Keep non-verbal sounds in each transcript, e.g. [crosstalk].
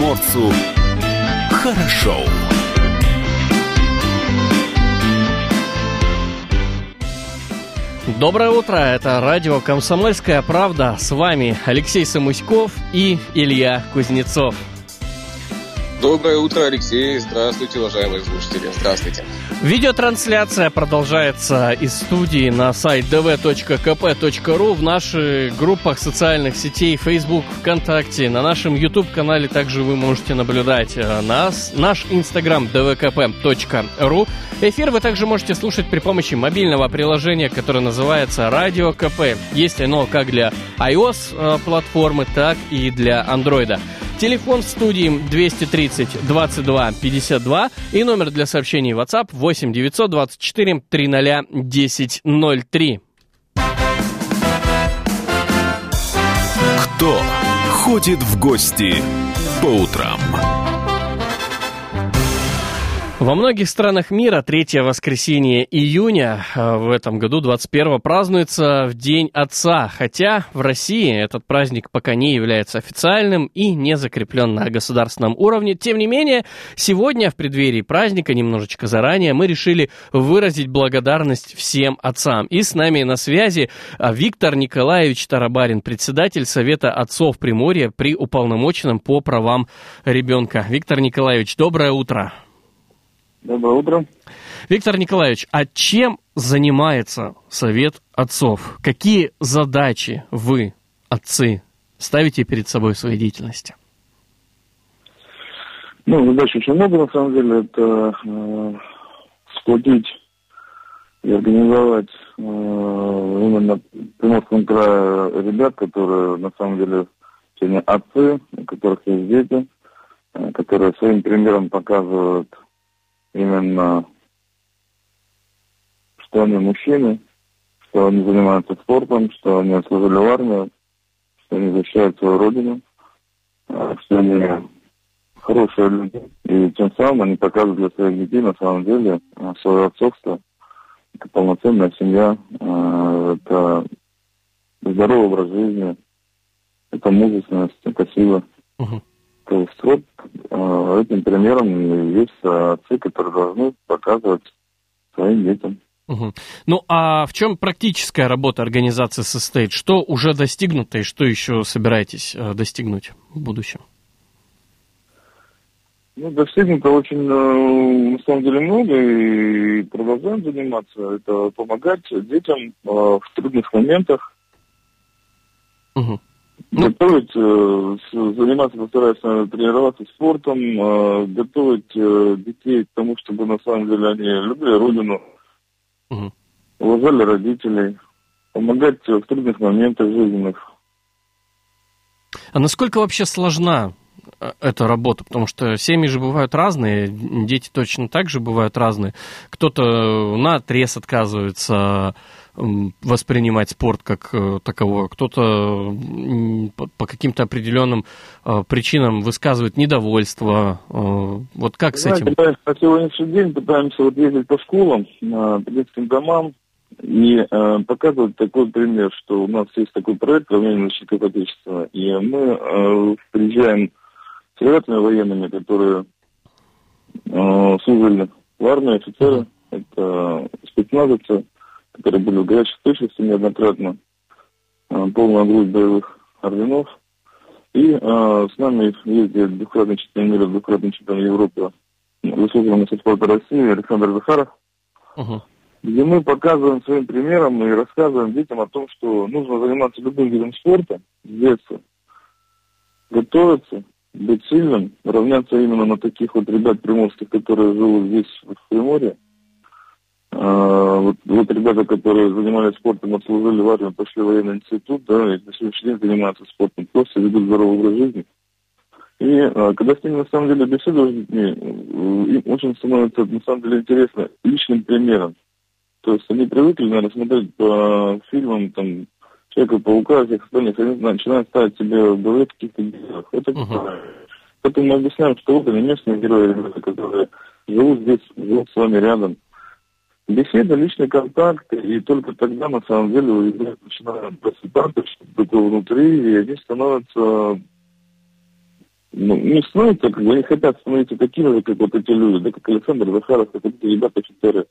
приморцу хорошо. Доброе утро, это радио «Комсомольская правда». С вами Алексей Самуськов и Илья Кузнецов. Доброе утро, Алексей. Здравствуйте, уважаемые слушатели. Здравствуйте. Видеотрансляция продолжается из студии на сайт dv.kp.ru в наших группах социальных сетей Facebook, ВКонтакте, на нашем YouTube-канале также вы можете наблюдать э, нас, наш Instagram dvkp.ru. Эфир вы также можете слушать при помощи мобильного приложения, которое называется Радио КП. Есть оно как для iOS э, так и для Android. Телефон в студии 230 22 52 и номер для сообщений WhatsApp 8 924 300 1003. Кто ходит в гости по утрам? Во многих странах мира третье воскресенье июня э, в этом году, 21 празднуется в День Отца, хотя в России этот праздник пока не является официальным и не закреплен на государственном уровне. Тем не менее, сегодня в преддверии праздника, немножечко заранее, мы решили выразить благодарность всем отцам. И с нами на связи э, Виктор Николаевич Тарабарин, председатель Совета отцов Приморья при уполномоченном по правам ребенка. Виктор Николаевич, доброе утро. Доброе утро. Виктор Николаевич, а чем занимается Совет отцов? Какие задачи вы, отцы, ставите перед собой в своей деятельности? Ну, задач очень много, на самом деле. Это э, сплотить и организовать э, именно Приморском крае ребят, которые на самом деле сегодня отцы, у которых есть дети, э, которые своим примером показывают именно, что они мужчины, что они занимаются спортом, что они служили в армии, что они защищают свою родину, а, что они хорошие люди. И тем самым они показывают для своих детей на самом деле а, свое отцовство. Это полноценная семья, а, это здоровый образ жизни, это мужественность, это сила. Uh-huh. То есть вот э, этим примером есть отцы, которые должны показывать своим детям. Угу. Ну а в чем практическая работа организации состоит? Что уже достигнуто и что еще собираетесь э, достигнуть в будущем? Ну, достигнуто очень, э, на самом деле, много и продолжаем заниматься. Это помогать детям э, в трудных моментах. Угу. Ну, готовить, э, заниматься, постараться тренироваться спортом, э, готовить э, детей к тому, чтобы на самом деле они любили родину, угу. уважали родителей, помогать в трудных моментах жизненных. А насколько вообще сложна эта работа? Потому что семьи же бывают разные, дети точно так же бывают разные. Кто-то на отрез отказывается воспринимать спорт как э, таковой, кто-то по каким-то определенным э, причинам высказывает недовольство. Э, вот как Знаете, с этим? На сегодняшний день пытаемся вот ездить по школам, по детским домам и э, показывать такой пример, что у нас есть такой проект «Равнение защиты Отечества», и мы э, приезжаем с ребятами военными, которые э, служили в армии, офицеры, это спецназовцы, которые были в горячих точностях неоднократно, э, полная грудь боевых орденов. И э, с нами ездит двукратный чемпион мира, двукратный чемпион Европы, заслуженный спорта России Александр Захаров, uh-huh. где мы показываем своим примером и рассказываем детям о том, что нужно заниматься любым видом спорта с детства, готовиться, быть сильным, равняться именно на таких вот ребят приморских, которые живут здесь, в Приморье, а, вот, вот ребята, которые занимались спортом, отслужили в армии, пошли в военный институт, да, и на сегодняшний день занимаются спортом, просто ведут здоровый образ жизни. И а, когда с ними на самом деле беседуешь с детьми, им очень становится на самом деле интересно личным примером. То есть они привыкли, наверное, смотреть по фильмам, там, Человека-паука, всех остальных, они начинают ставить себе в голове каких-то героев. Это uh-huh. Поэтому мы объясняем, что вот они местные герои, ребята, которые живут здесь, живут с вами рядом. Беседа, личный контакт, и только тогда, на самом деле, у ребят начинают просыпаться, что такое внутри, и они становятся ну, не становятся, как бы, они хотят становиться такими же, как вот эти люди, да, как Александр Захаров, как эти ребята-офицеры.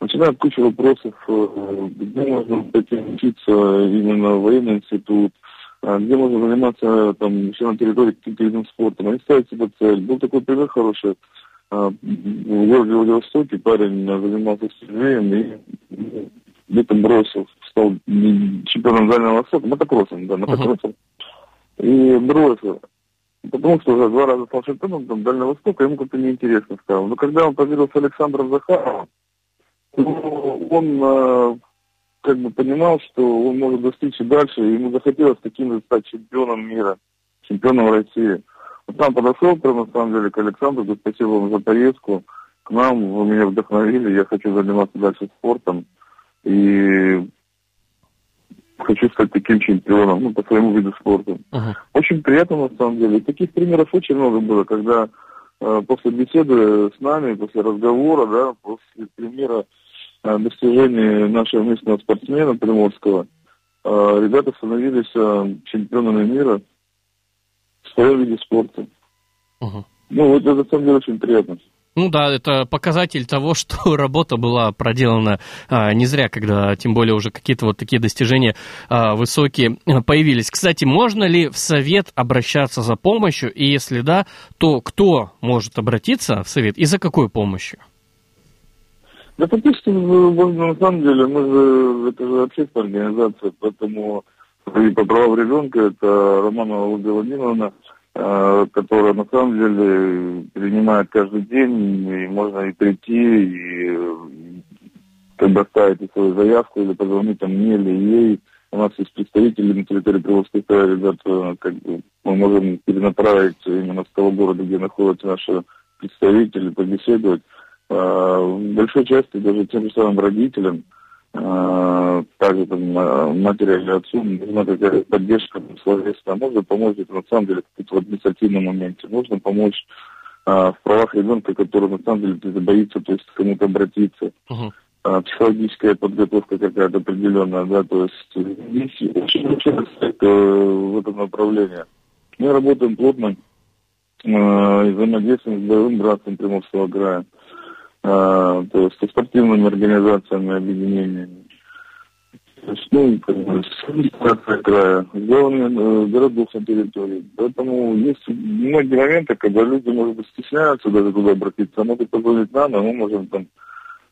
Начинают кучу вопросов, э, где можно пойти учиться именно в военный институт, а где можно заниматься там еще на территории каким-то видом спорта. Они ставят себе цель. Был такой пример хороший. А, в городе Владивостоке парень занимался стрельбением и где-то бросил, стал чемпионом Дальнего Востока, мотокроссом, да, мотокроссом. Uh-huh. И бросил. Потому что уже два раза стал чемпионом там, Дальнего Востока, ему как-то неинтересно стало. Но когда он поверил с Александром Захаровым, он э, как бы понимал, что он может достичь и дальше, и ему захотелось таким же стать чемпионом мира, чемпионом России. Вот там подошел, прям, на самом деле, к Александру, говорит, спасибо вам за поездку, к нам, вы меня вдохновили, я хочу заниматься дальше спортом, и хочу стать таким чемпионом, ну, по своему виду спорта. Uh-huh. Очень приятно, на самом деле. Таких примеров очень много было, когда э, после беседы с нами, после разговора, да, после примера достижений нашего местного спортсмена Приморского, э, ребята становились э, чемпионами мира в своем виде спорта. Uh-huh. Ну, это на самом деле очень приятно. Ну да, это показатель того, [laughs] что работа была проделана а, не зря, когда тем более уже какие-то вот такие достижения а, высокие появились. Кстати, можно ли в совет обращаться за помощью? И если да, то кто может обратиться в совет и за какой помощью? Да, фактически, на самом деле, мы же, это же общественная организация, поэтому и по правам ребенка, это Романова Ольга Владимировна, Э, которая на самом деле принимает каждый день, и можно и прийти, и предоставить свою заявку, или позвонить там мне или ей. У нас есть представители на территории Приволжского края, ребята, как бы мы можем перенаправить именно с того города, где находятся наши представители, побеседовать. Э, в большой части даже тем же самым родителям, а, также там, матери или отцу нужна какая-то поддержка словесная. Можно помочь это на самом деле в административном моменте. Можно помочь а, в правах ребенка, который на самом деле боится, то есть к кому-то обратиться. Uh-huh. А, психологическая подготовка какая-то определенная, да, то есть есть очень аспект в этом направлении. Мы работаем плотно э, и взаимодействуем с боевым братством Приморского края. А, то есть со спортивными организациями, объединениями. То есть, ну, как бы, с администрацией края, главными э, городов на территории. Поэтому есть многие моменты, когда люди, может быть, стесняются даже туда обратиться, а могут позвонить нам, а мы можем там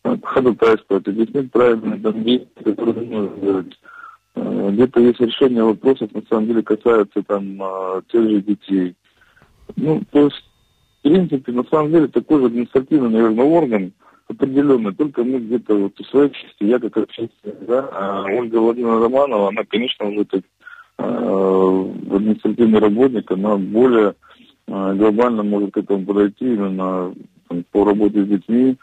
э, ходатайствовать, объяснить правильно там действия, которые нужно сделать. Э, где-то есть решение вопросов, на самом деле, касается там тех же детей. Ну, то есть принципе, на самом деле, такой же административный, наверное, орган определенный, только мы где-то вот в своей части, я как общественник, да, а Ольга Владимировна Романова, она, конечно, уже э, административный работник, она более э, глобально может к этому подойти именно там, по работе с детьми,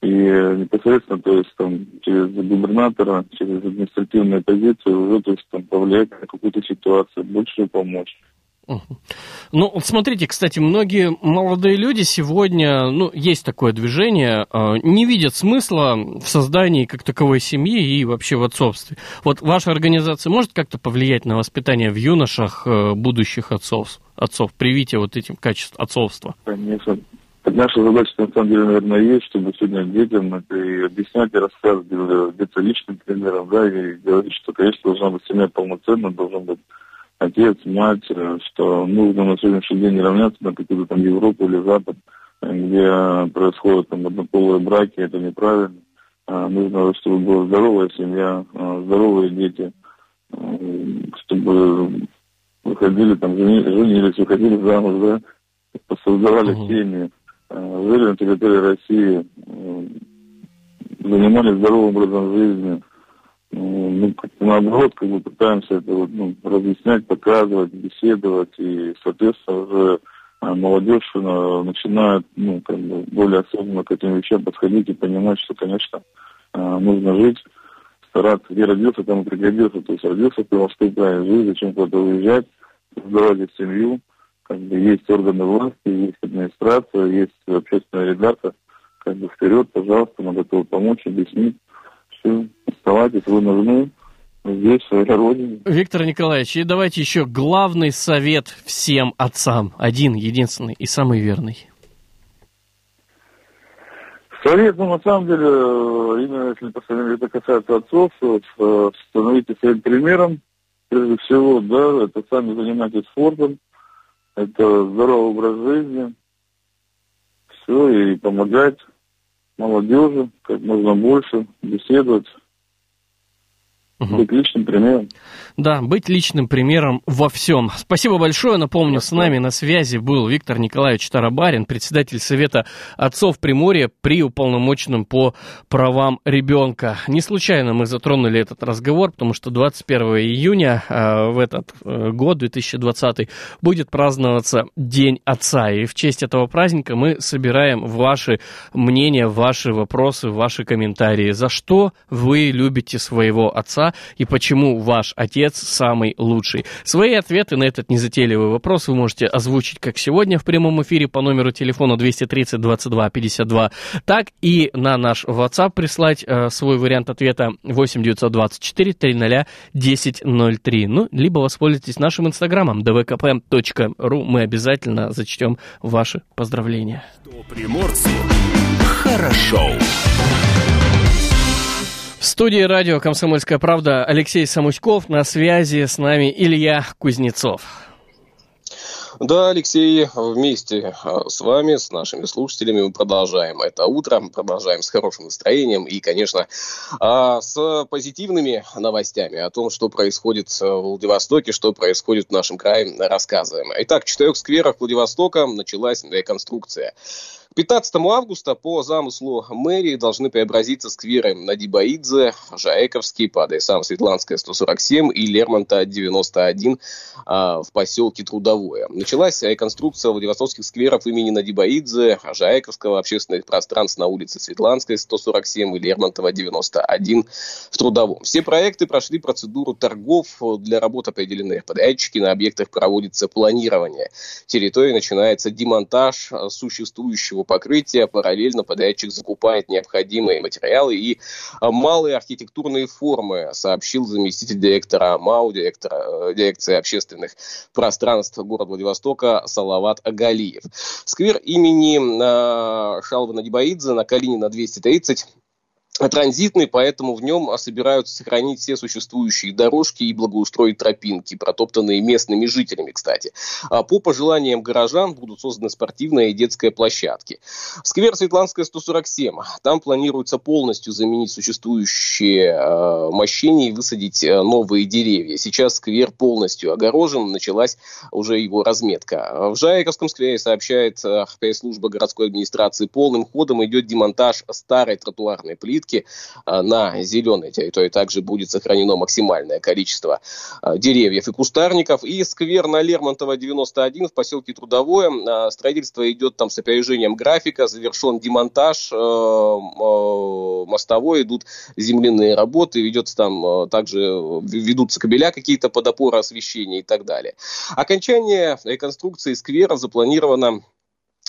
и непосредственно, то есть там через губернатора, через административные позиции уже, то есть там повлиять на какую-то ситуацию, больше помочь. Ну, смотрите, кстати, многие молодые люди сегодня, ну, есть такое движение, а, не видят смысла в создании как таковой семьи и вообще в отцовстве. Вот ваша организация может как-то повлиять на воспитание в юношах э, будущих отцов, отцов, привитие вот этим качеств отцовства? Конечно. Наша задача, на самом деле, наверное, есть, чтобы сегодня детям это объяснять, и рассказывать, делиться личным примером, да, и говорить, что, конечно, должна быть семья полноценная, должна быть отец, мать, э, что нужно на сегодняшний день не равняться на какую-то там Европу или Запад, где происходят там однополые браки, это неправильно. А, нужно, чтобы была здоровая семья, здоровые дети, чтобы выходили там, женились, выходили замуж, да, создавали uh-huh. семьи, жили на территории России, занимались здоровым образом жизни, ну, наоборот, как бы пытаемся это вот, ну, разъяснять, показывать, беседовать, и, соответственно, уже а, молодежь начинает, ну, как бы более осознанно к этим вещам подходить и понимать, что, конечно, а, нужно жить, стараться, где родился, там и пригодился, то есть родился в Приморской крае, жить, зачем куда-то уезжать, создавать семью, как бы есть органы власти, есть администрация, есть общественные ребята, как бы вперед, пожалуйста, мы готовы помочь, объяснить, все, оставайтесь, вы нужны. здесь, в своей родине. Виктор Николаевич, и давайте еще главный совет всем отцам. Один, единственный и самый верный. Совет, ну, на самом деле, именно если это касается отцов, э, становитесь своим примером, прежде всего, да, это сами занимайтесь спортом, это здоровый образ жизни, все, и помогать молодежи как можно больше, беседовать, Угу. Быть личным примером. Да, быть личным примером во всем. Спасибо большое. Напомню, Спасибо. с нами на связи был Виктор Николаевич Тарабарин, председатель Совета отцов Приморья при уполномоченном по правам ребенка. Не случайно мы затронули этот разговор, потому что 21 июня э, в этот э, год, 2020, будет праздноваться День Отца. И в честь этого праздника мы собираем ваши мнения, ваши вопросы, ваши комментарии. За что вы любите своего отца? И почему ваш отец самый лучший. Свои ответы на этот незатейливый вопрос вы можете озвучить как сегодня в прямом эфире по номеру телефона 230 22 52, так и на наш WhatsApp прислать э, свой вариант ответа 8 924 300 1003. Ну, либо воспользуйтесь нашим инстаграмом dvkp.ru. Мы обязательно зачтем ваши поздравления. Приморцу хорошо. В студии радио «Комсомольская правда» Алексей Самуськов. На связи с нами Илья Кузнецов. Да, Алексей, вместе а, с вами, с нашими слушателями мы продолжаем это утро, продолжаем с хорошим настроением и, конечно, а, с позитивными новостями о том, что происходит в Владивостоке, что происходит в нашем крае, рассказываем. Итак, в четырех скверах Владивостока началась реконструкция. 15 августа по замыслу мэрии должны преобразиться скверы Надибаидзе, Жаэковский, по адресам Светланская 147 и Лермонта 91 а, в поселке Трудовое. Началась реконструкция Владивостокских скверов имени Надибаидзе, Жаэковского, общественных пространств на улице Светланской 147 и Лермонтова 91 в Трудовом. Все проекты прошли процедуру торгов. Для работ определены подрядчики. На объектах проводится планирование. Территории начинается демонтаж существующего покрытия. Параллельно подрядчик закупает необходимые материалы и а, малые архитектурные формы, сообщил заместитель директора МАУ, директора, э, дирекции общественных пространств города Владивостока Салават Агалиев. Сквер имени э, Шалва Надибаидзе на Калинина 230 транзитный, поэтому в нем собираются сохранить все существующие дорожки и благоустроить тропинки, протоптанные местными жителями, кстати. А по пожеланиям горожан будут созданы спортивные и детские площадки. Сквер Светланская 147. Там планируется полностью заменить существующие э, мощения и высадить э, новые деревья. Сейчас сквер полностью огорожен, началась уже его разметка. В Жайковском сквере, сообщает э, пресс-служба городской администрации, полным ходом идет демонтаж старой тротуарной плитки, плитки а, на зеленой территории. Также будет сохранено максимальное количество а, деревьев и кустарников. И сквер на Лермонтова 91 в поселке Трудовое. А, строительство идет там с опережением графика. Завершен демонтаж мостовой, идут земляные работы, ведется там также ведутся кабеля какие-то под опоры освещения и так далее. Окончание реконструкции сквера запланировано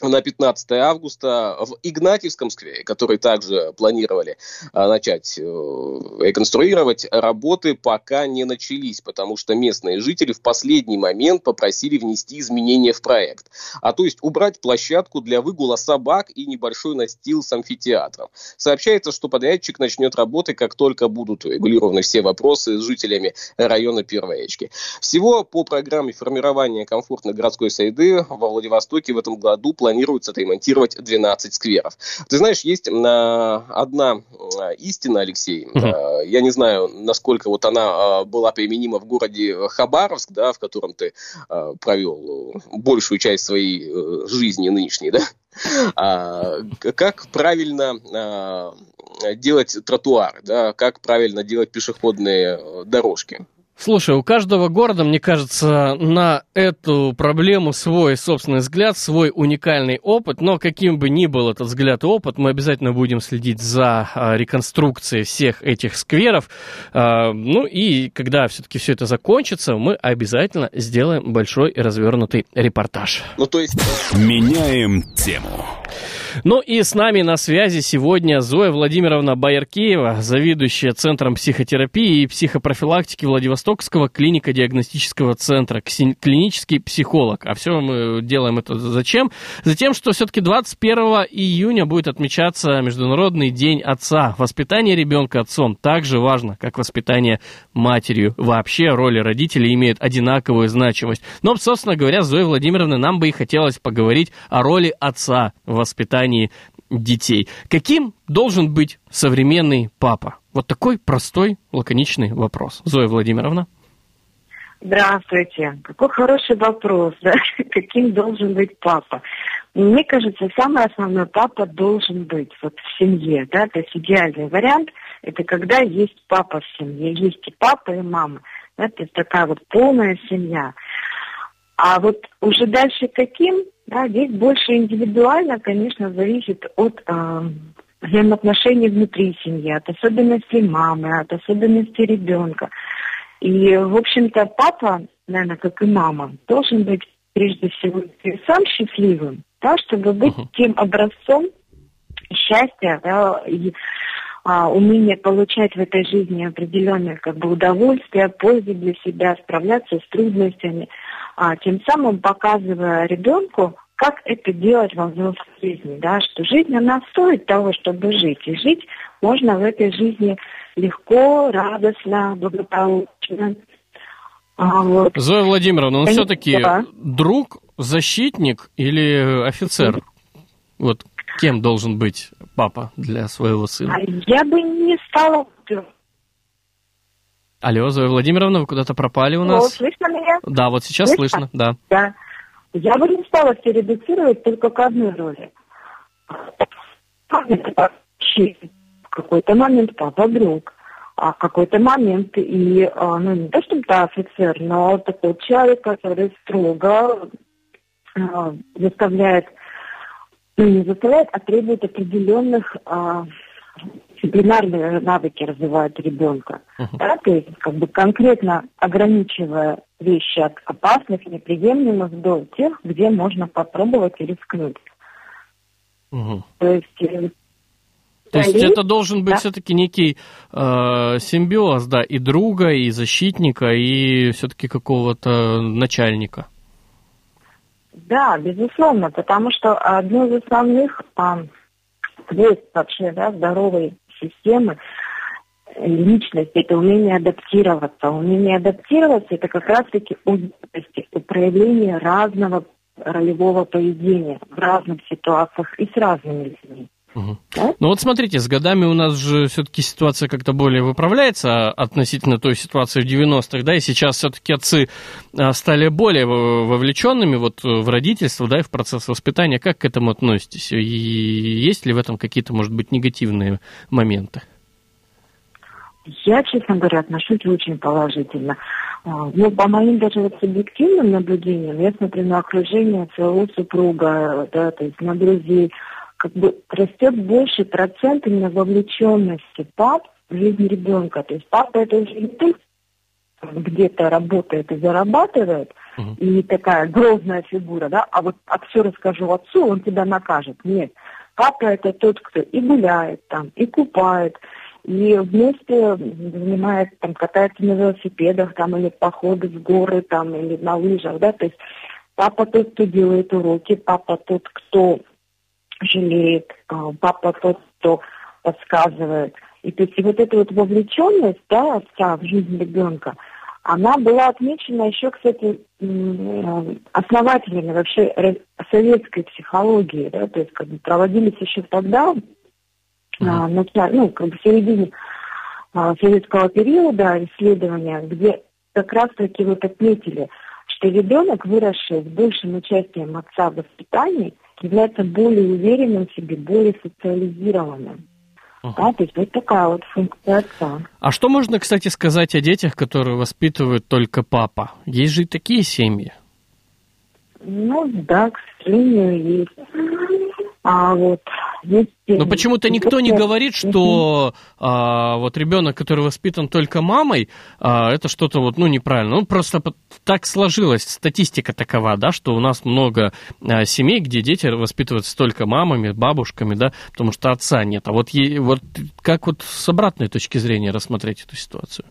на 15 августа в Игнатьевском сквере, который также планировали а, начать э, реконструировать, работы пока не начались, потому что местные жители в последний момент попросили внести изменения в проект. А то есть убрать площадку для выгула собак и небольшой настил с амфитеатром. Сообщается, что подрядчик начнет работы, как только будут регулированы все вопросы с жителями района Первой речки. Всего по программе формирования комфортной городской среды во Владивостоке в этом году планируется отремонтировать 12 скверов. Ты знаешь, есть одна истина, Алексей, угу. я не знаю, насколько вот она а, была применима в городе Хабаровск, да, в котором ты провел большую часть своей э, жизни нынешней, да, а, как правильно а, делать тротуары, да, как правильно делать пешеходные дорожки. Слушай, у каждого города, мне кажется, на эту проблему свой собственный взгляд, свой уникальный опыт, но каким бы ни был этот взгляд и опыт, мы обязательно будем следить за а, реконструкцией всех этих скверов. А, ну и когда все-таки все это закончится, мы обязательно сделаем большой и развернутый репортаж. Ну то есть... Меняем тему. Ну и с нами на связи сегодня Зоя Владимировна Байеркеева, заведующая Центром психотерапии и психопрофилактики Владивостокского клинико-диагностического центра, клинический психолог. А все мы делаем это зачем? Затем, что все-таки 21 июня будет отмечаться Международный день отца. Воспитание ребенка отцом так же важно, как воспитание матерью. Вообще роли родителей имеют одинаковую значимость. Но, собственно говоря, Зоя Владимировна, нам бы и хотелось поговорить о роли отца в воспитании детей. Каким должен быть современный папа? Вот такой простой, лаконичный вопрос. Зоя Владимировна. Здравствуйте. Какой хороший вопрос, да? [laughs] Каким должен быть папа? Мне кажется, самый основной папа должен быть вот в семье, да, то есть идеальный вариант – это когда есть папа в семье, есть и папа, и мама. Да, то есть такая вот полная семья. А вот уже дальше каким, да, здесь больше индивидуально, конечно, зависит от э, взаимоотношений внутри семьи, от особенностей мамы, от особенностей ребенка. И, в общем-то, папа, наверное, как и мама, должен быть прежде всего сам счастливым, да, чтобы быть uh-huh. тем образцом счастья да, и а, умение получать в этой жизни определенное как бы удовольствие, пользу для себя, справляться с трудностями – а, тем самым показывая ребенку, как это делать во взрослой жизни, да, что жизнь, она стоит того, чтобы жить, и жить можно в этой жизни легко, радостно, благополучно. А, вот. Зоя Владимировна, он все-таки да. друг, защитник или офицер? Вот кем должен быть папа для своего сына? Я бы не стала Алло, Зоя Владимировна, вы куда-то пропали у нас? О, слышно меня? Да, вот сейчас слышно, слышно да. Да. Я бы не стала все редуцировать только к одной роли. Какой-то момент папа друг, а какой-то момент и, а, ну, не то чтобы то офицер, но такой человек, который строго а, заставляет, ну, не заставляет, а требует определенных а, дисциплинарные навыки развивают ребенка. Uh-huh. Да, то есть как бы конкретно ограничивая вещи от опасных, неприемлемых до тех, где можно попробовать и рискнуть. Uh-huh. То есть э, то есть это должен быть да. все-таки некий э, симбиоз, да, и друга, и защитника, и все-таки какого-то начальника. Да, безусловно, потому что одно из основных а, свойств вообще да, здоровой системы личность, это умение адаптироваться. Умение адаптироваться это как раз-таки проявление разного ролевого поведения в разных ситуациях и с разными людьми. Угу. Ну вот смотрите, с годами у нас же все-таки ситуация как-то более выправляется относительно той ситуации в 90-х, да, и сейчас все-таки отцы а, стали более вовлеченными вот в родительство, да, и в процесс воспитания. Как к этому относитесь? И есть ли в этом какие-то, может быть, негативные моменты? Я, честно говоря, отношусь очень положительно. А, ну, по моим даже вот субъективным наблюдениям, я смотрю на окружение своего супруга, да, то есть на друзей, как бы растет больше процент именно вовлеченности пап в жизнь ребенка. То есть папа это уже не только где-то работает и зарабатывает, uh-huh. и такая грозная фигура, да, а вот а все расскажу отцу, он тебя накажет. Нет, папа это тот, кто и гуляет там, и купает, и вместе занимает, там, катается на велосипедах, там, или походы в горы, там, или на лыжах, да, то есть папа тот, кто делает уроки, папа тот, кто жалеет, а, папа тот, кто подсказывает. И то есть и вот эта вот вовлеченность да, отца в жизнь ребенка, она была отмечена еще, кстати, основателями вообще советской психологии, да, то есть как бы проводились еще тогда, mm-hmm. ну, как бы в середине а, советского периода исследования, где как раз таки вот отметили, что ребенок, выросший с большим участием отца в воспитании, является более уверенным в себе, более социализированным. Да, то есть вот такая вот функция отца. А что можно, кстати, сказать о детях, которые воспитывают только папа? Есть же и такие семьи. Ну, да, к сожалению, есть. А вот есть... Но почему-то никто не говорит, что а, вот ребенок, который воспитан только мамой, а, это что-то вот, ну, неправильно. Ну, просто так сложилось, статистика такова, да, что у нас много а, семей, где дети воспитываются только мамами, бабушками, да, потому что отца нет. А вот, вот как вот с обратной точки зрения рассмотреть эту ситуацию?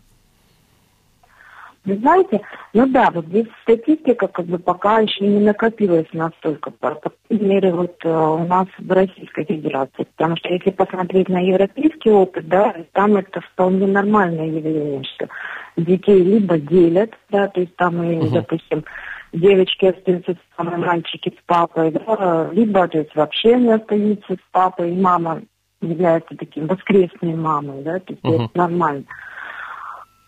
Вы знаете, ну да, вот здесь статистика как бы пока еще не накопилась настолько, по крайней мере, вот э, у нас в Российской Федерации. Потому что если посмотреть на европейский опыт, да, там это вполне нормальное явление, что детей либо делят, да, то есть там, и, uh-huh. допустим, девочки остаются с мамой, мальчики с папой, да, либо, то есть вообще не остаются с папой, и мама является таким воскресной мамой, да, то есть uh-huh. это нормально.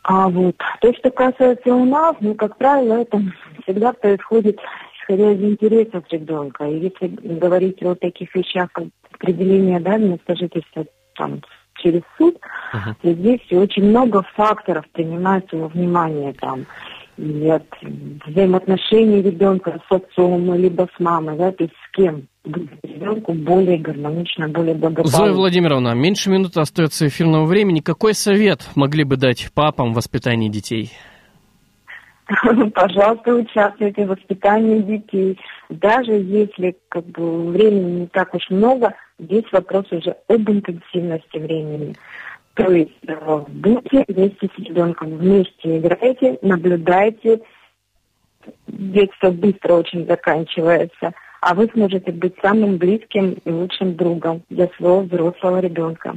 А вот то, что касается у нас, ну, как правило, это всегда происходит исходя из интересов ребенка. И если говорить о таких вещах, как определение да, места жительства там, через суд, uh-huh. то здесь очень много факторов принимается во внимание там от взаимоотношений ребенка с отцом, либо с мамой, да, то есть с кем ребенку более гармонично, более благополучно. Зоя Владимировна, меньше минуты остается эфирного времени. Какой совет могли бы дать папам в воспитании детей? [laughs] Пожалуйста, участвуйте в воспитании детей. Даже если как бы, времени не так уж много, здесь вопрос уже об интенсивности времени. То есть э, будьте вместе с ребенком, вместе играйте, наблюдайте. Детство быстро очень заканчивается – а вы сможете быть самым близким и лучшим другом для своего взрослого ребенка.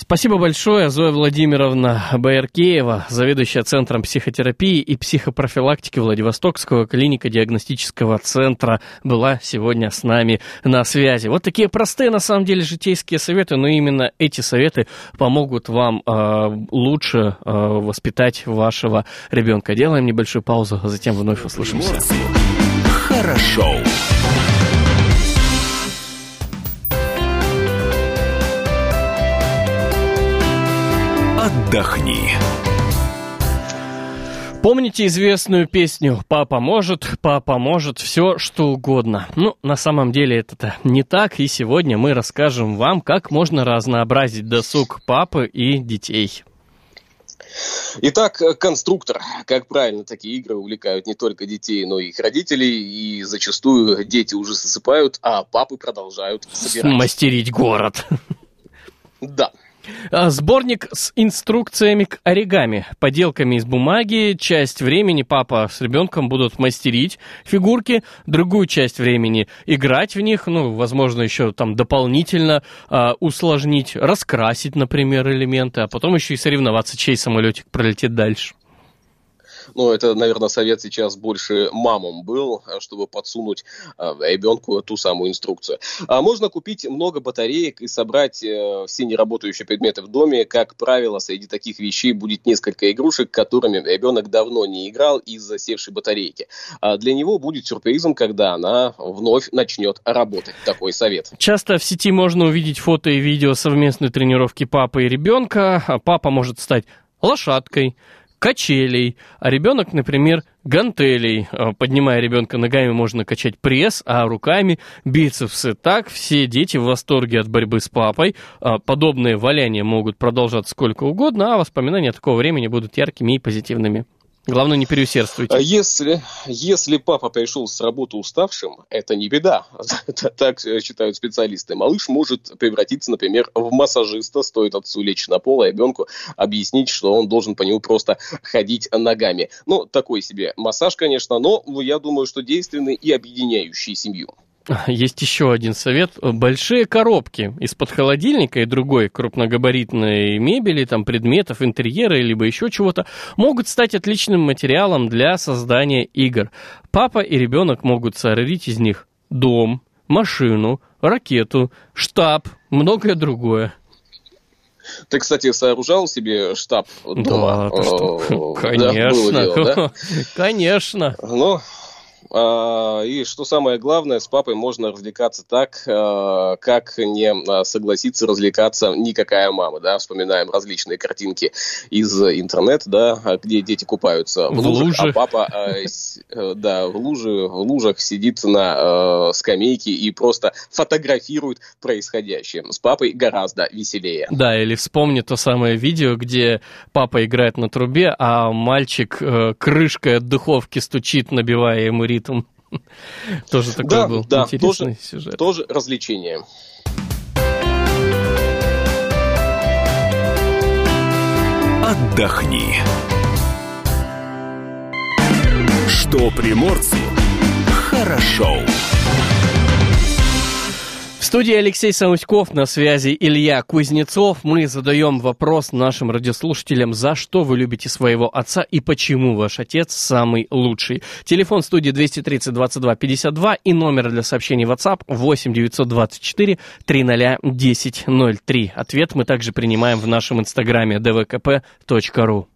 Спасибо большое, Зоя Владимировна Байеркеева, заведующая Центром психотерапии и психопрофилактики Владивостокского клинико-диагностического центра, была сегодня с нами на связи. Вот такие простые, на самом деле, житейские советы, но именно эти советы помогут вам э, лучше э, воспитать вашего ребенка. Делаем небольшую паузу, а затем вновь услышимся. Хорошо. Отдохни. Помните известную песню «Папа может, папа может, все что угодно». Ну, на самом деле это не так, и сегодня мы расскажем вам, как можно разнообразить досуг папы и детей. Итак, конструктор. Как правильно, такие игры увлекают не только детей, но и их родителей. И зачастую дети уже засыпают, а папы продолжают собирать. Мастерить город. Да. А, сборник с инструкциями к оригами, поделками из бумаги. Часть времени папа с ребенком будут мастерить фигурки, другую часть времени играть в них, ну, возможно, еще там дополнительно э, усложнить, раскрасить, например, элементы, а потом еще и соревноваться, чей самолетик пролетит дальше. Ну, это, наверное, совет сейчас больше мамам был, чтобы подсунуть э, ребенку ту самую инструкцию. А можно купить много батареек и собрать э, все неработающие предметы в доме. Как правило, среди таких вещей будет несколько игрушек, которыми ребенок давно не играл из-за севшей батарейки. А для него будет сюрпризом, когда она вновь начнет работать. Такой совет. Часто в сети можно увидеть фото и видео совместной тренировки папы и ребенка. Папа может стать лошадкой, качелей, а ребенок, например, гантелей. А, поднимая ребенка ногами, можно качать пресс, а руками бицепсы. Так все дети в восторге от борьбы с папой. А, подобные валяния могут продолжаться сколько угодно, а воспоминания такого времени будут яркими и позитивными. Главное, не переусердствуйте. А если, если папа пришел с работы уставшим, это не беда. [laughs] так считают специалисты. Малыш может превратиться, например, в массажиста. Стоит отцу лечь на пол, а ребенку объяснить, что он должен по нему просто ходить ногами. Ну, такой себе массаж, конечно, но я думаю, что действенный и объединяющий семью. Есть еще один совет. Большие коробки из-под холодильника и другой крупногабаритной мебели, там предметов, интерьера, либо еще чего-то, могут стать отличным материалом для создания игр. Папа и ребенок могут соорудить из них дом, машину, ракету, штаб, многое другое. Ты, кстати, сооружал себе штаб дома? Да, [laughs] Конечно. [laughs] Конечно. Ну, и что самое главное, с папой можно развлекаться так, а, как не согласится развлекаться никакая мама. Да? Вспоминаем различные картинки из интернета, да, где дети купаются в, в лужах, луже. а папа э, да, в, луже, в лужах сидит на скамейке и просто фотографирует происходящее. С папой гораздо веселее. Да, или вспомни то самое видео, где папа играет на трубе, а мальчик э, крышкой от духовки стучит, набивая ему ритм. [laughs] Тоже такой да, был да, интересный тоже, сюжет. Тоже развлечение. Отдохни. Что приморцу хорошо. Хорошо студии Алексей Самуськов, на связи Илья Кузнецов. Мы задаем вопрос нашим радиослушателям, за что вы любите своего отца и почему ваш отец самый лучший. Телефон студии 230 22 52 и номер для сообщений WhatsApp 8 924 300 1003. Ответ мы также принимаем в нашем инстаграме dvkp.ru.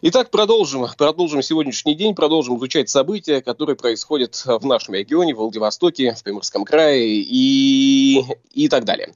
Итак, продолжим. Продолжим сегодняшний день, продолжим изучать события, которые происходят в нашем регионе, в Владивостоке, в Приморском крае и, и так далее.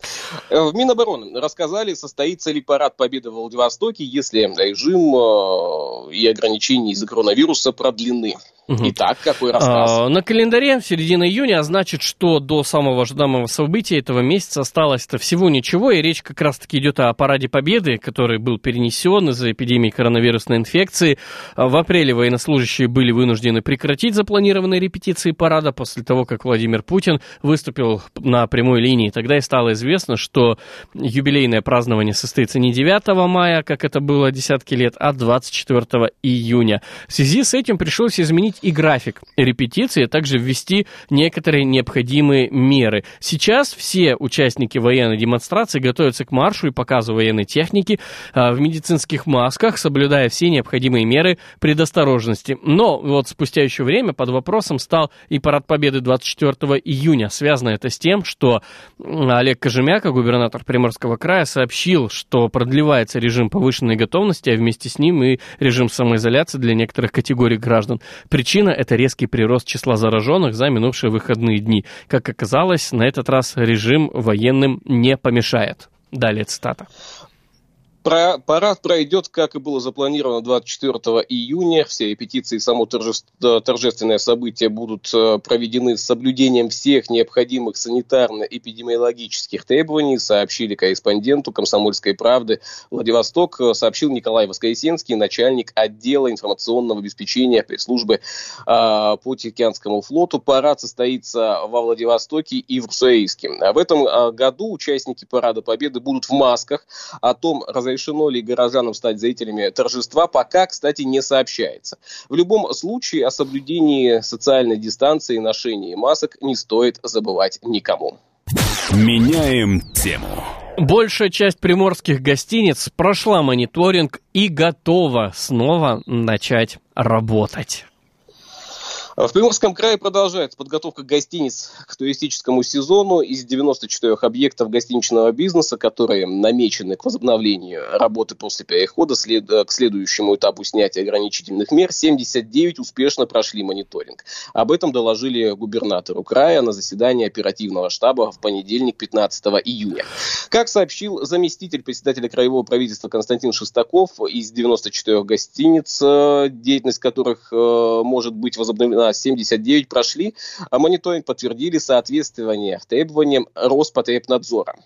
В Минобороны рассказали, состоится ли парад Победы в Владивостоке, если режим э, и ограничения из-за коронавируса продлены. Угу. Итак, какой рассказ? А, на календаре середина июня, а значит, что до самого ожидаемого события этого месяца осталось-то всего ничего, и речь как раз-таки идет о параде Победы, который был перенесен из-за эпидемии коронавирусной инфекции. А, в апреле военнослужащие были вынуждены прекратить запланированные репетиции парада после того, как Владимир Путин выступил на прямой линии. Тогда и стало известно, что юбилейное празднование состоится не 9 мая, как это было десятки лет, а 24 июня. В связи с этим пришлось изменить изменить и график репетиции, а также ввести некоторые необходимые меры. Сейчас все участники военной демонстрации готовятся к маршу и показу военной техники а, в медицинских масках, соблюдая все необходимые меры предосторожности. Но вот спустя еще время под вопросом стал и парад Победы 24 июня. Связано это с тем, что Олег Кожемяка, губернатор Приморского края, сообщил, что продлевается режим повышенной готовности, а вместе с ним и режим самоизоляции для некоторых категорий граждан. Причина – это резкий прирост числа зараженных за минувшие выходные дни. Как оказалось, на этот раз режим военным не помешает. Далее цитата. Парад пройдет, как и было запланировано, 24 июня. Все репетиции и само торжественное событие будут э, проведены с соблюдением всех необходимых санитарно-эпидемиологических требований, сообщили корреспонденту «Комсомольской правды». Владивосток э, сообщил Николай Воскресенский, начальник отдела информационного обеспечения пресс-службы э, по Тихоокеанскому флоту. Парад состоится во Владивостоке и в Руссоейске. В этом э, году участники Парада Победы будут в масках. О том, разрешено разрешено ли горожанам стать зрителями торжества, пока, кстати, не сообщается. В любом случае о соблюдении социальной дистанции и ношении масок не стоит забывать никому. Меняем тему. Большая часть приморских гостиниц прошла мониторинг и готова снова начать работать. В Приморском крае продолжается подготовка гостиниц к туристическому сезону. Из 94 объектов гостиничного бизнеса, которые намечены к возобновлению работы после перехода след... к следующему этапу снятия ограничительных мер, 79 успешно прошли мониторинг. Об этом доложили губернатору края на заседании оперативного штаба в понедельник, 15 июня. Как сообщил заместитель председателя краевого правительства Константин Шестаков, из 94 гостиниц, э, деятельность которых э, может быть возобновлена на 79 прошли, а мониторинг подтвердили соответствие требованиям Роспотребнадзора.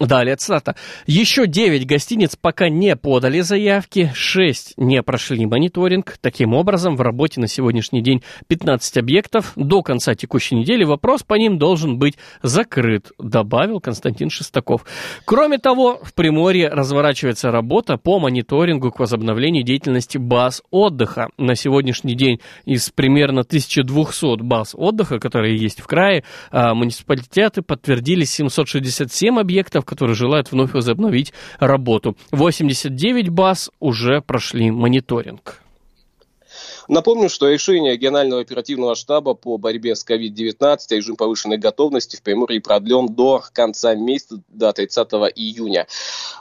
Далее цитата. Еще 9 гостиниц пока не подали заявки, 6 не прошли мониторинг. Таким образом, в работе на сегодняшний день 15 объектов. До конца текущей недели вопрос по ним должен быть закрыт, добавил Константин Шестаков. Кроме того, в Приморье разворачивается работа по мониторингу к возобновлению деятельности баз отдыха. На сегодняшний день из примерно 1200 баз отдыха, которые есть в крае, а, муниципалитеты подтвердили 767 объектов, которые желают вновь возобновить работу. 89 баз уже прошли мониторинг. Напомню, что решение регионального оперативного штаба по борьбе с COVID-19 режим повышенной готовности в Приморье продлен до конца месяца, до 30 июня.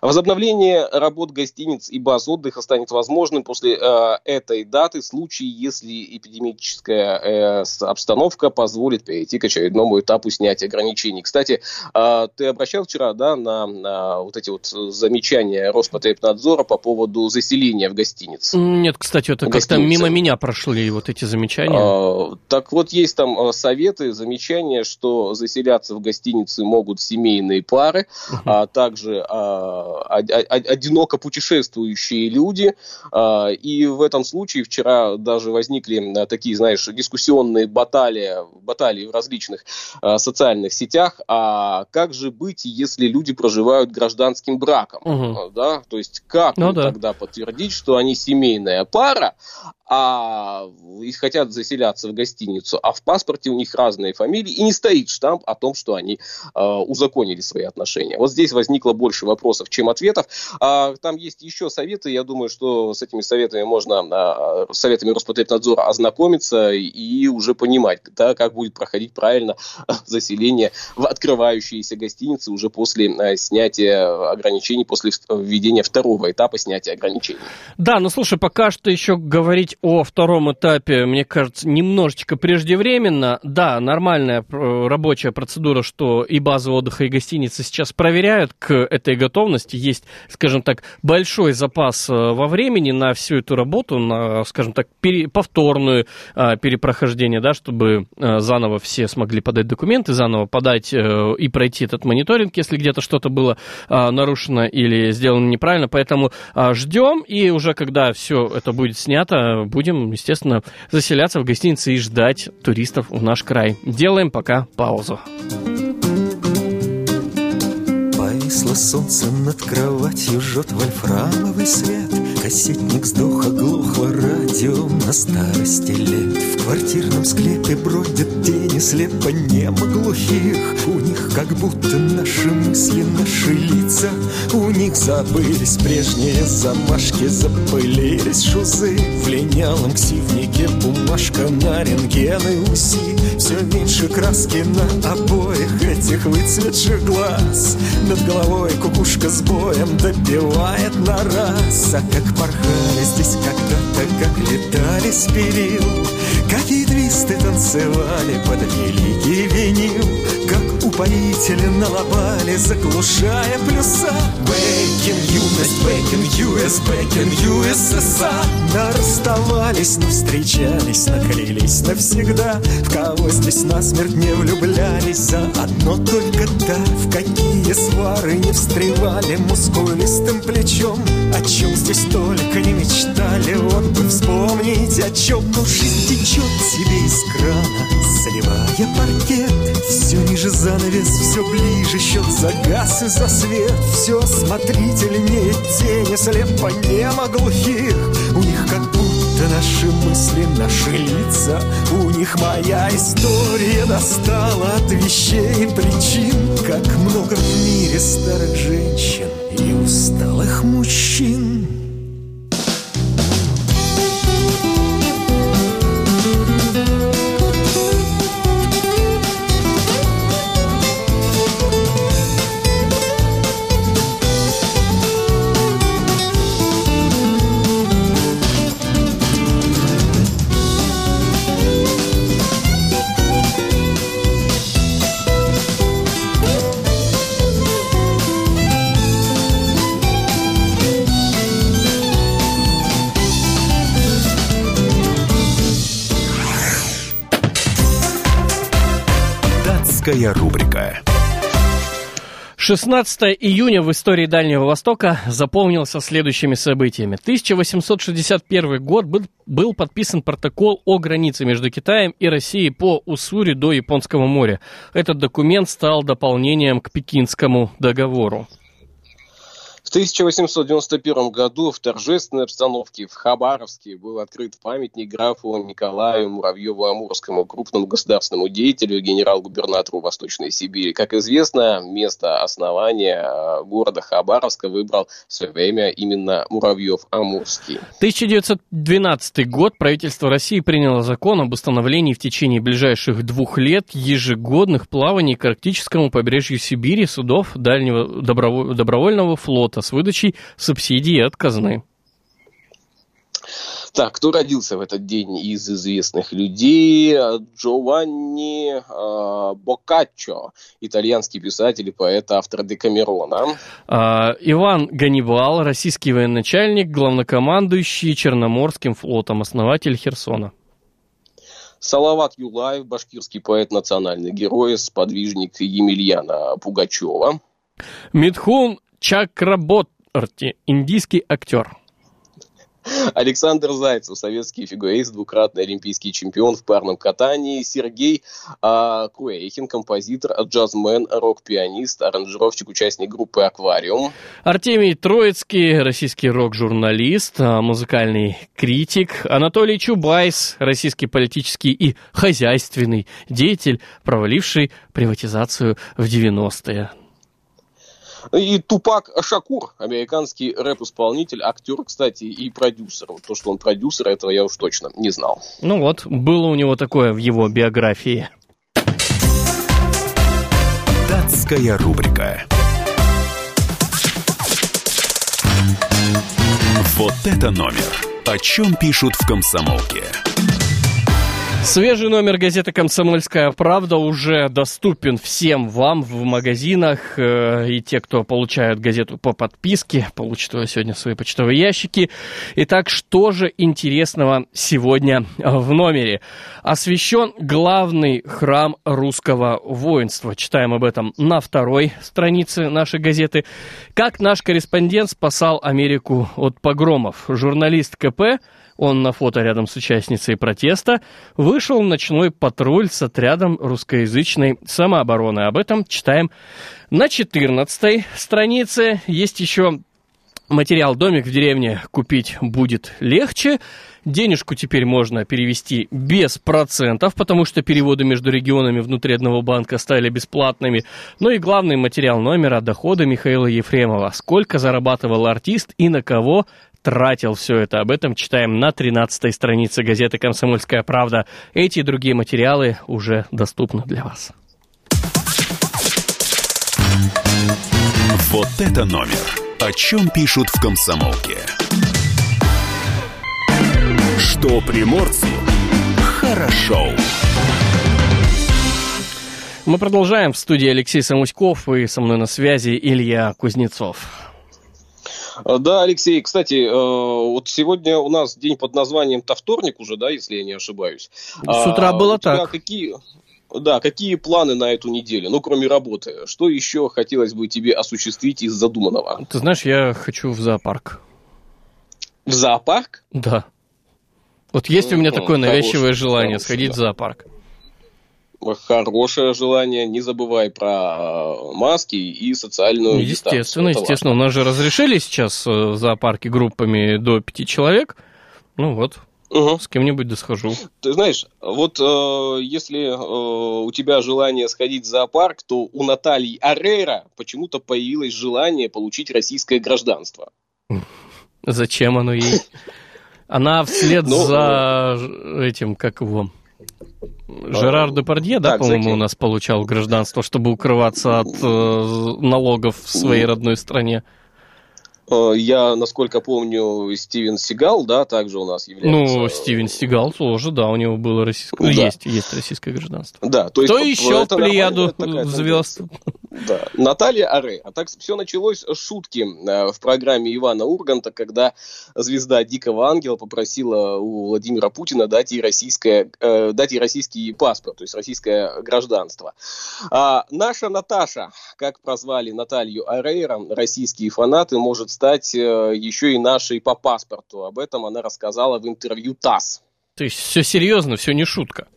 Возобновление работ гостиниц и баз отдыха станет возможным после э, этой даты в случае, если эпидемическая э, обстановка позволит перейти к очередному этапу снятия ограничений. Кстати, э, ты обращал вчера да, на, на вот эти вот замечания Роспотребнадзора по поводу заселения в гостиниц? Нет, кстати, это как-то мимо меня прошли вот эти замечания. А, так вот, есть там а, советы, замечания, что заселяться в гостиницы могут семейные пары, а также а, а, одиноко путешествующие люди. А, и в этом случае вчера даже возникли а, такие, знаешь, дискуссионные баталии, баталии в различных а, социальных сетях. А как же быть, если люди проживают гражданским браком? uh Да? То есть как ну, да. тогда подтвердить, что они семейная пара, а и хотят заселяться в гостиницу, а в паспорте у них разные фамилии, и не стоит штамп о том, что они э, узаконили свои отношения. Вот здесь возникло больше вопросов, чем ответов. А, там есть еще советы, я думаю, что с этими советами можно, а, советами Роспотребнадзора ознакомиться и уже понимать, да, как будет проходить правильно заселение в открывающиеся гостиницы уже после а, снятия ограничений, после введения второго этапа снятия ограничений. Да, ну слушай, пока что еще говорить о втором этапе, мне кажется, немножечко преждевременно. Да, нормальная э, рабочая процедура, что и базы отдыха, и гостиницы сейчас проверяют к этой готовности. Есть, скажем так, большой запас э, во времени на всю эту работу, на, скажем так, пере, повторную а, перепрохождение, да, чтобы а, заново все смогли подать документы, заново подать а, и пройти этот мониторинг, если где-то что-то было а, нарушено или сделано неправильно. Поэтому а, ждем, и уже когда все это будет снято, будем, естественно, заселяться в гостиницы и ждать туристов в наш край. Делаем пока паузу. Повисло солнце над кроватью, жжет вольфрамовый свет Кассетник сдох, оглохло радио. На старости лет В квартирном склепе бродят тени слепо немо глухих У них как будто наши мысли, наши лица. У них забылись прежние замашки, запылились шузы. В линялом ксивнике бумажка на рентген и УСИ Все меньше краски на обоих этих выцветших глаз. Над головой кукушка с боем добивает на раз. А как порхали здесь когда-то, как летали с перил Какие твисты танцевали под великий винил. Как упоительно лобали, заглушая плюса. Бэкин юность, бэкин US, бэкин USSR Нарасставались, но встречались, наклялись навсегда. В кого здесь насмерть не влюблялись За одно только да, в какие свары не встревали Мускулистым плечом, о чем здесь только не мечтали. Вот бы вспомнить, о чем, но жизнь течет себе из крана. Заливая паркет, все ниже занавес, все ближе Счет за газ и за свет, все смотрительнее Тени слепо немо глухих У них как будто наши мысли, наши лица. У них моя история достала от вещей и причин. Как много в мире старых женщин Авторская рубрика. 16 июня в истории Дальнего Востока запомнился следующими событиями. 1861 год был, был подписан протокол о границе между Китаем и Россией по Уссури до Японского моря. Этот документ стал дополнением к Пекинскому договору. 1891 году в торжественной обстановке в Хабаровске был открыт памятник графу Николаю Муравьеву-Амурскому, крупному государственному деятелю, генерал-губернатору Восточной Сибири. Как известно, место основания э, города Хабаровска выбрал в свое время именно Муравьев-Амурский. 1912 год правительство России приняло закон об установлении в течение ближайших двух лет ежегодных плаваний к арктическому побережью Сибири судов дальнего добровольного флота с выдачей субсидий от казны. Так, кто родился в этот день из известных людей? Джованни э, Боккаччо, итальянский писатель и поэт, автор Декамерона. А, Иван Ганнибал, российский военачальник, главнокомандующий Черноморским флотом, основатель Херсона. Салават Юлаев, башкирский поэт, национальный герой, сподвижник Емельяна Пугачева. Митхун Чакраборти, индийский актер. Александр Зайцев, советский фигурист, двукратный олимпийский чемпион в парном катании. Сергей а, Куэйхин, композитор, джазмен, рок-пианист, аранжировщик, участник группы «Аквариум». Артемий Троицкий, российский рок-журналист, а, музыкальный критик. Анатолий Чубайс, российский политический и хозяйственный деятель, проваливший приватизацию в 90-е. И Тупак Шакур, американский рэп-исполнитель, актер, кстати, и продюсер. Вот то, что он продюсер, этого я уж точно не знал. Ну вот, было у него такое в его биографии. Датская рубрика. Вот это номер. О чем пишут в комсомолке. Свежий номер газеты «Комсомольская правда» уже доступен всем вам в магазинах. Э, и те, кто получают газету по подписке, получат сегодня свои почтовые ящики. Итак, что же интересного сегодня в номере? Освящен главный храм русского воинства. Читаем об этом на второй странице нашей газеты. Как наш корреспондент спасал Америку от погромов. Журналист КП он на фото рядом с участницей протеста, вышел ночной патруль с отрядом русскоязычной самообороны. Об этом читаем на 14 странице. Есть еще материал «Домик в деревне купить будет легче». Денежку теперь можно перевести без процентов, потому что переводы между регионами внутри одного банка стали бесплатными. Ну и главный материал номера – доходы Михаила Ефремова. Сколько зарабатывал артист и на кого тратил все это. Об этом читаем на 13 странице газеты «Комсомольская правда». Эти и другие материалы уже доступны для вас. Вот это номер. О чем пишут в комсомолке. Что приморцу хорошо. Мы продолжаем в студии Алексей Самуськов и со мной на связи Илья Кузнецов. Э, да, Алексей, кстати, э, вот сегодня у нас день под названием-то вторник уже, да, если я не ошибаюсь. С утра а, было так. Какие, да, какие планы на эту неделю, ну, кроме работы? Что еще хотелось бы тебе осуществить из задуманного? Ты знаешь, я хочу в зоопарк. В зоопарк? Да. Вот есть у меня такое навязчивое желание сходить в зоопарк хорошее желание, не забывай про э, маски и социальную ну, Естественно, естественно. Важно. У нас же разрешили сейчас в э, зоопарке группами до пяти человек. Ну вот, Угу. С кем-нибудь да схожу. Ты знаешь, вот э, если э, у тебя желание сходить в зоопарк, то у Натальи Арейра почему-то появилось желание получить российское гражданство. Зачем оно ей? Она вслед ну, за этим, как его, Жерар Депардье, да, по-моему, у нас получал гражданство, чтобы укрываться от э, налогов в своей родной стране. Э, я, насколько помню, Стивен Сигал, да, также у нас является... Ну, Стивен Сигал тоже, да, у него было российское... Да. Есть, есть российское гражданство. Да, то есть... Кто еще в плеяду звезд? Да, Наталья Аре. А так все началось с шутки э, в программе Ивана Урганта, когда звезда Дикого Ангела попросила у Владимира Путина дать ей, российское, э, дать ей российский паспорт, то есть российское гражданство. А наша Наташа, как прозвали Наталью Арейра, российские фанаты, может стать э, еще и нашей по паспорту. Об этом она рассказала в интервью ТАСС. То есть все серьезно, все не шутка?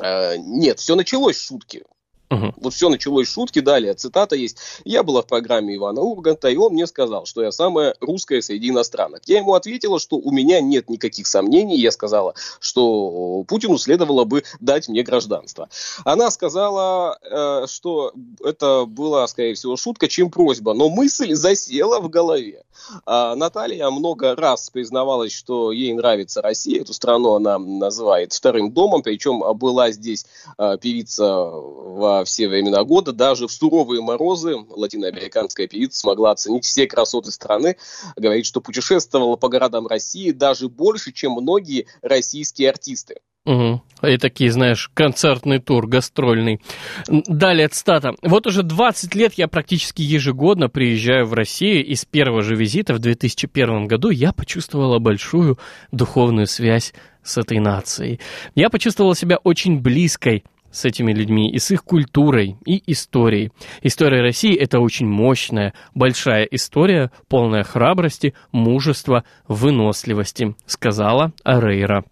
Э, нет, все началось с шутки. Угу. Вот все началось шутки, далее цитата есть. Я была в программе Ивана Урганта, и он мне сказал, что я самая русская среди иностранок. Я ему ответила, что у меня нет никаких сомнений. Я сказала, что Путину следовало бы дать мне гражданство. Она сказала, э, что это была, скорее всего, шутка, чем просьба, но мысль засела в голове. А Наталья много раз признавалась, что ей нравится Россия, эту страну она называет вторым домом, причем была здесь э, певица в все времена года. Даже в суровые морозы латиноамериканская певица смогла оценить все красоты страны. Говорит, что путешествовала по городам России даже больше, чем многие российские артисты. Угу. И такие, знаешь, концертный тур, гастрольный. Далее цитата. Вот уже 20 лет я практически ежегодно приезжаю в Россию, и с первого же визита в 2001 году я почувствовала большую духовную связь с этой нацией. Я почувствовала себя очень близкой с этими людьми, и с их культурой, и историей. История России – это очень мощная, большая история, полная храбрости, мужества, выносливости, сказала Арейра.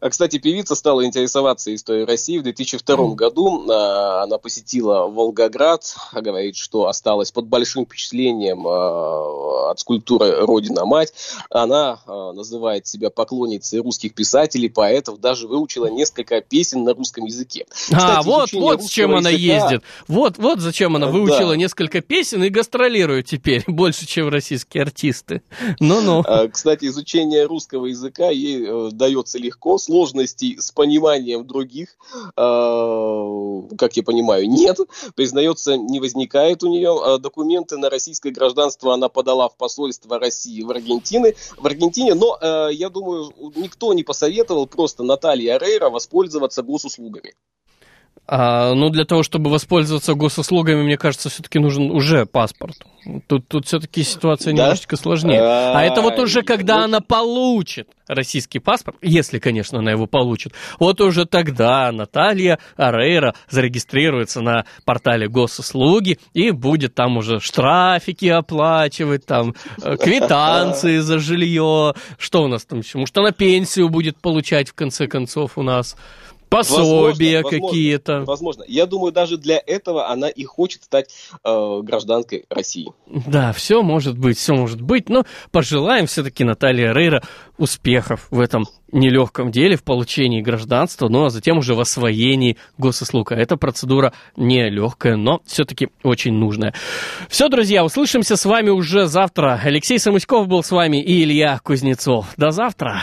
А, кстати, певица стала интересоваться историей России в 2002 году. А, она посетила Волгоград, говорит, что осталась под большим впечатлением а, от скульптуры «Родина-мать». Она называет себя поклонницей русских писателей, поэтов, даже выучила несколько песен на русском языке. Кстати, а, вот, вот с чем она языка... ездит. Вот, вот зачем она выучила да. несколько песен и гастролирует теперь [laughs] больше, чем российские артисты. Ну-ну. Кстати, изучение русского языка ей э, дается легко, сложностей с пониманием других, э, как я понимаю, нет. Признается, не возникает у нее. А документы на российское гражданство она подала в посольство России в Аргентине. В Аргентине, но э, я думаю, никто не посоветовал просто Наталье Рейра воспользоваться госуслугами. А, ну, для того, чтобы воспользоваться госуслугами, мне кажется, все-таки нужен уже паспорт. Тут, тут все-таки ситуация да? немножечко сложнее. А, это вот уже когда вот... она получит российский паспорт, если, конечно, она его получит, вот уже тогда Наталья Арейра зарегистрируется на портале госуслуги и будет там уже штрафики оплачивать, там э, квитанции за жилье. Что у нас там еще? Может, она пенсию будет получать в конце концов у нас? Пособия какие-то. Возможно. Я думаю, даже для этого она и хочет стать э, гражданкой России. Да, все может быть, все может быть. Но пожелаем все-таки Наталье Рейра успехов в этом нелегком деле, в получении гражданства, ну а затем уже в освоении госуслуг. А эта процедура нелегкая, но все-таки очень нужная. Все, друзья, услышимся с вами уже завтра. Алексей Самуськов был с вами и Илья Кузнецов. До завтра.